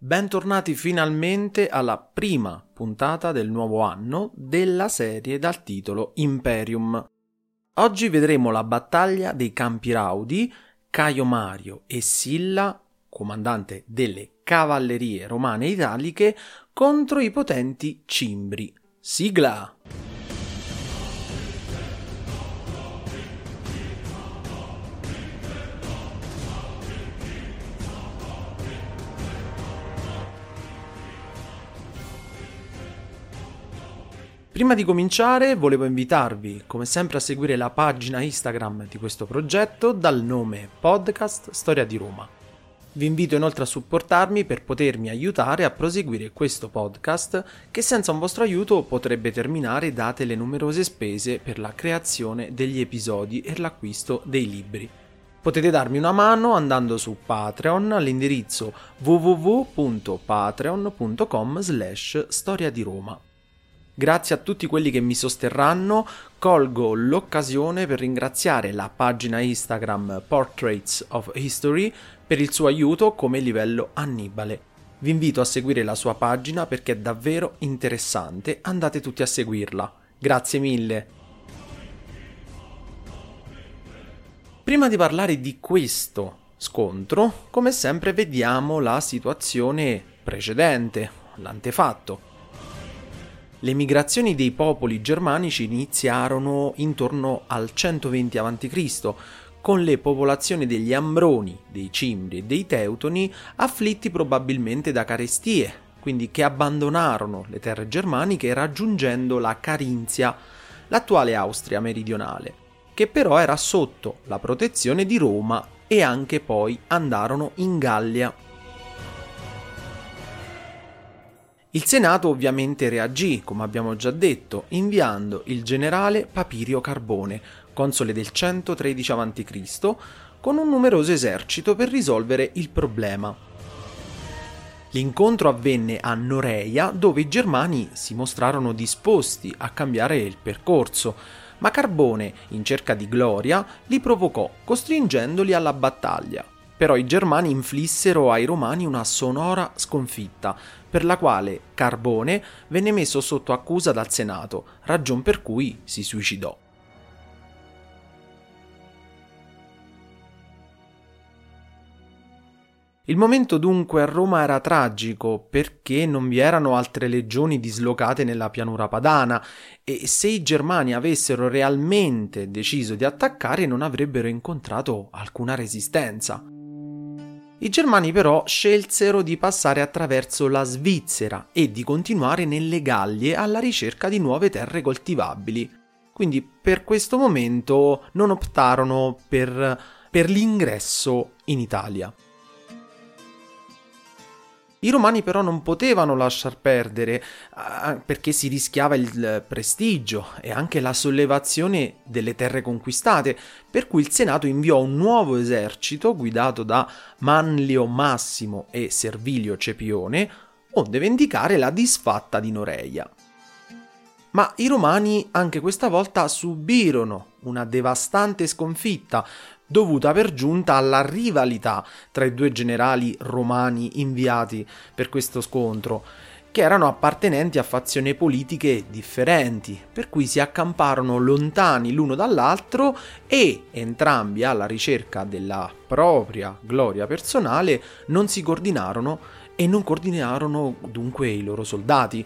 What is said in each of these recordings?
Bentornati finalmente alla prima puntata del nuovo anno della serie dal titolo Imperium. Oggi vedremo la battaglia dei Campi Raudi, Caio Mario e Silla, comandante delle cavallerie romane italiche, contro i potenti Cimbri. Sigla! Prima di cominciare volevo invitarvi come sempre a seguire la pagina Instagram di questo progetto dal nome Podcast Storia di Roma. Vi invito inoltre a supportarmi per potermi aiutare a proseguire questo podcast che senza un vostro aiuto potrebbe terminare date le numerose spese per la creazione degli episodi e l'acquisto dei libri. Potete darmi una mano andando su Patreon all'indirizzo www.patreon.com slash storia di Roma. Grazie a tutti quelli che mi sosterranno, colgo l'occasione per ringraziare la pagina Instagram Portraits of History per il suo aiuto come livello Annibale. Vi invito a seguire la sua pagina perché è davvero interessante, andate tutti a seguirla. Grazie mille. Prima di parlare di questo scontro, come sempre vediamo la situazione precedente, l'antefatto. Le migrazioni dei popoli germanici iniziarono intorno al 120 a.C., con le popolazioni degli Ambroni, dei Cimbri e dei Teutoni afflitti probabilmente da carestie, quindi che abbandonarono le terre germaniche raggiungendo la Carinzia, l'attuale Austria meridionale, che però era sotto la protezione di Roma e anche poi andarono in Gallia Il Senato ovviamente reagì, come abbiamo già detto, inviando il generale Papirio Carbone, console del 113 a.C., con un numeroso esercito per risolvere il problema. L'incontro avvenne a Noreia, dove i germani si mostrarono disposti a cambiare il percorso, ma Carbone, in cerca di gloria, li provocò, costringendoli alla battaglia. Però i germani inflissero ai romani una sonora sconfitta, per la quale Carbone venne messo sotto accusa dal Senato, ragion per cui si suicidò. Il momento dunque a Roma era tragico perché non vi erano altre legioni dislocate nella pianura padana e se i germani avessero realmente deciso di attaccare non avrebbero incontrato alcuna resistenza. I germani però scelsero di passare attraverso la Svizzera e di continuare nelle Gallie alla ricerca di nuove terre coltivabili. Quindi per questo momento non optarono per, per l'ingresso in Italia. I romani però non potevano lasciar perdere perché si rischiava il prestigio e anche la sollevazione delle terre conquistate, per cui il Senato inviò un nuovo esercito guidato da Manlio Massimo e Servilio Cepione, onde vendicare la disfatta di Noreia. Ma i romani anche questa volta subirono una devastante sconfitta, dovuta per giunta alla rivalità tra i due generali romani inviati per questo scontro, che erano appartenenti a fazioni politiche differenti, per cui si accamparono lontani l'uno dall'altro e entrambi alla ricerca della propria gloria personale non si coordinarono e non coordinarono dunque i loro soldati.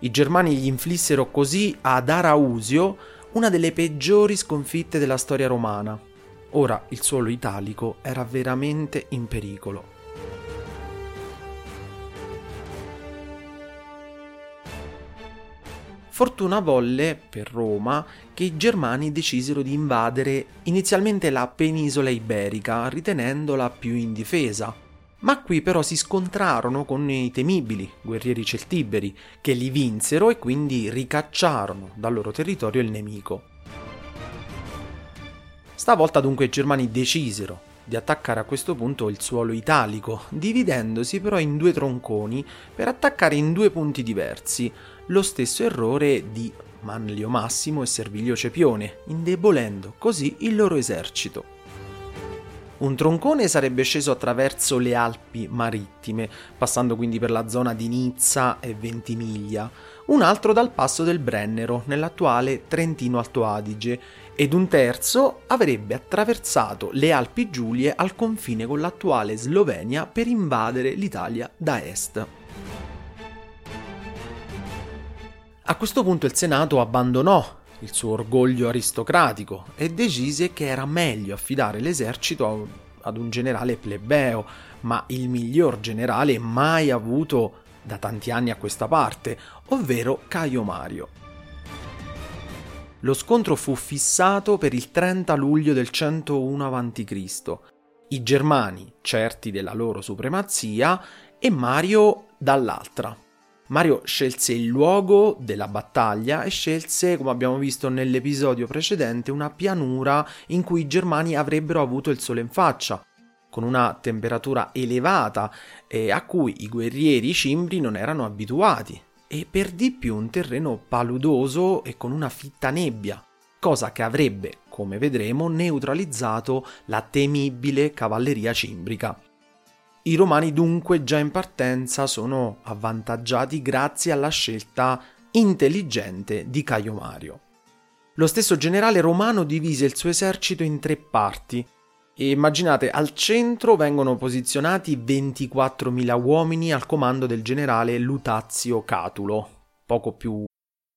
I germani gli inflissero così ad Arausio una delle peggiori sconfitte della storia romana. Ora il suolo italico era veramente in pericolo. Fortuna volle, per Roma, che i germani decisero di invadere inizialmente la penisola iberica, ritenendola più indifesa. Ma qui però si scontrarono con i temibili guerrieri celtiberi, che li vinsero e quindi ricacciarono dal loro territorio il nemico. Stavolta dunque i germani decisero di attaccare a questo punto il suolo italico, dividendosi però in due tronconi per attaccare in due punti diversi, lo stesso errore di Manlio Massimo e Servilio Cepione, indebolendo così il loro esercito. Un troncone sarebbe sceso attraverso le Alpi marittime, passando quindi per la zona di Nizza e Ventimiglia, un altro dal passo del Brennero, nell'attuale Trentino Alto Adige, ed un terzo avrebbe attraversato le Alpi Giulie al confine con l'attuale Slovenia per invadere l'Italia da est. A questo punto il Senato abbandonò il suo orgoglio aristocratico e decise che era meglio affidare l'esercito ad un generale plebeo, ma il miglior generale mai avuto da tanti anni a questa parte, ovvero Caio Mario. Lo scontro fu fissato per il 30 luglio del 101 a.C. I germani, certi della loro supremazia, e Mario dall'altra. Mario scelse il luogo della battaglia e scelse, come abbiamo visto nell'episodio precedente, una pianura in cui i germani avrebbero avuto il sole in faccia, con una temperatura elevata e a cui i guerrieri cimbri non erano abituati e per di più un terreno paludoso e con una fitta nebbia, cosa che avrebbe, come vedremo, neutralizzato la temibile cavalleria cimbrica. I romani dunque già in partenza sono avvantaggiati grazie alla scelta intelligente di Caio Mario. Lo stesso generale romano divise il suo esercito in tre parti, e immaginate, al centro vengono posizionati 24.000 uomini al comando del generale Lutazio Catulo, poco più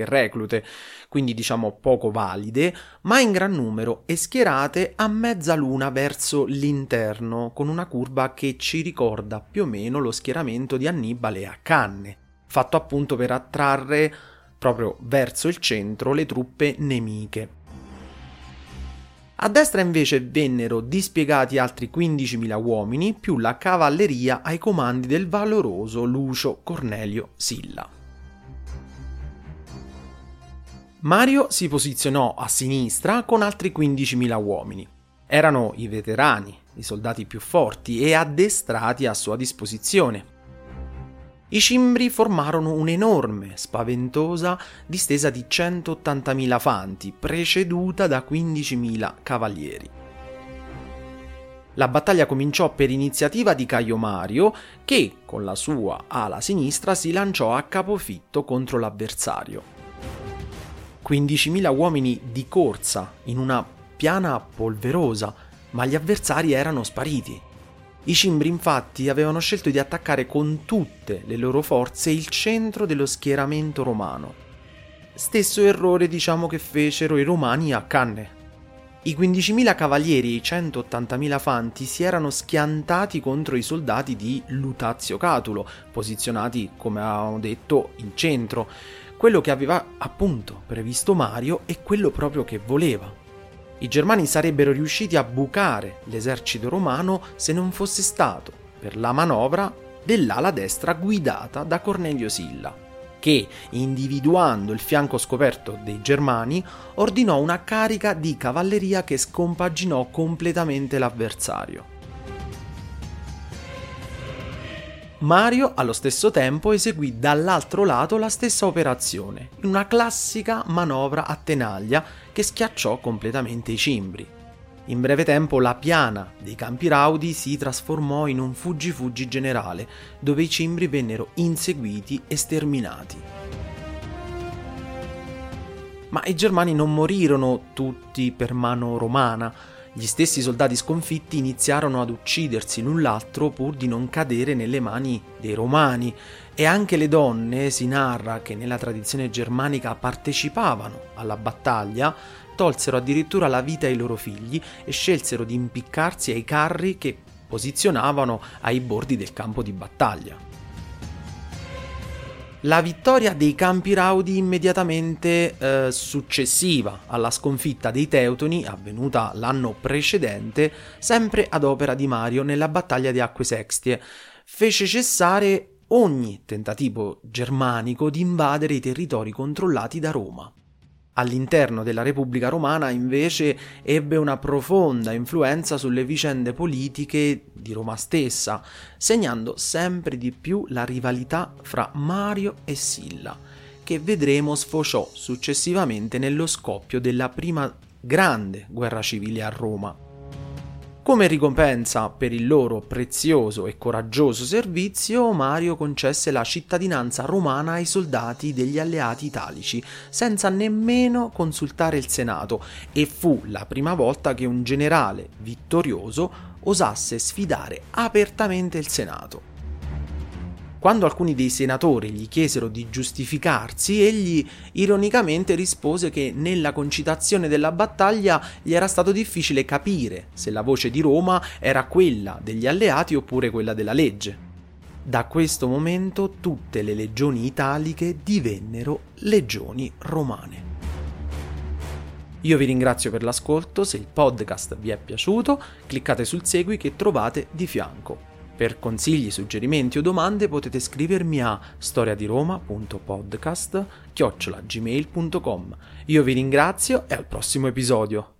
Che reclute, quindi diciamo poco valide, ma in gran numero e schierate a mezza luna verso l'interno, con una curva che ci ricorda più o meno lo schieramento di Annibale a Canne, fatto appunto per attrarre proprio verso il centro le truppe nemiche. A destra invece vennero dispiegati altri 15.000 uomini più la cavalleria ai comandi del valoroso Lucio Cornelio Silla. Mario si posizionò a sinistra con altri 15.000 uomini. Erano i veterani, i soldati più forti e addestrati a sua disposizione. I cimbri formarono un'enorme, spaventosa distesa di 180.000 fanti, preceduta da 15.000 cavalieri. La battaglia cominciò per iniziativa di Caio Mario, che, con la sua ala sinistra, si lanciò a capofitto contro l'avversario. 15.000 uomini di corsa in una piana polverosa, ma gli avversari erano spariti. I cimbri infatti avevano scelto di attaccare con tutte le loro forze il centro dello schieramento romano. Stesso errore diciamo che fecero i romani a Canne. I 15.000 cavalieri e i 180.000 fanti si erano schiantati contro i soldati di Lutazio Catulo, posizionati, come avevamo detto, in centro, quello che aveva appunto previsto Mario e quello proprio che voleva. I germani sarebbero riusciti a bucare l'esercito romano se non fosse stato per la manovra dell'ala destra guidata da Cornelio Silla. che, individuando il fianco scoperto dei Germani, ordinò una carica di cavalleria che scompaginò completamente l'avversario. Mario allo stesso tempo eseguì dall'altro lato la stessa operazione, in una classica manovra a tenaglia che schiacciò completamente i cimbri. In breve tempo la piana dei campi Raudi si trasformò in un fuggi-fuggi generale, dove i cimbri vennero inseguiti e sterminati. Ma i germani non morirono tutti per mano romana, gli stessi soldati sconfitti iniziarono ad uccidersi l'un l'altro pur di non cadere nelle mani dei romani e anche le donne, si narra che nella tradizione germanica partecipavano alla battaglia, tolsero addirittura la vita ai loro figli e scelsero di impiccarsi ai carri che posizionavano ai bordi del campo di battaglia. La vittoria dei Campi Raudi immediatamente eh, successiva alla sconfitta dei Teutoni, avvenuta l'anno precedente, sempre ad opera di Mario nella battaglia di Acque Sextie, fece cessare ogni tentativo germanico di invadere i territori controllati da Roma. All'interno della Repubblica Romana invece ebbe una profonda influenza sulle vicende politiche di Roma stessa, segnando sempre di più la rivalità fra Mario e Silla, che vedremo sfociò successivamente nello scoppio della prima grande guerra civile a Roma. Come ricompensa per il loro prezioso e coraggioso servizio, Mario concesse la cittadinanza romana ai soldati degli alleati italici, senza nemmeno consultare il Senato, e fu la prima volta che un generale vittorioso osasse sfidare apertamente il Senato. Quando alcuni dei senatori gli chiesero di giustificarsi, egli ironicamente rispose che nella concitazione della battaglia gli era stato difficile capire se la voce di Roma era quella degli alleati oppure quella della legge. Da questo momento tutte le legioni italiche divennero legioni romane. Io vi ringrazio per l'ascolto, se il podcast vi è piaciuto cliccate sul segui che trovate di fianco. Per consigli, suggerimenti o domande potete scrivermi a storiadiroma.podcast@gmail.com. Io vi ringrazio e al prossimo episodio.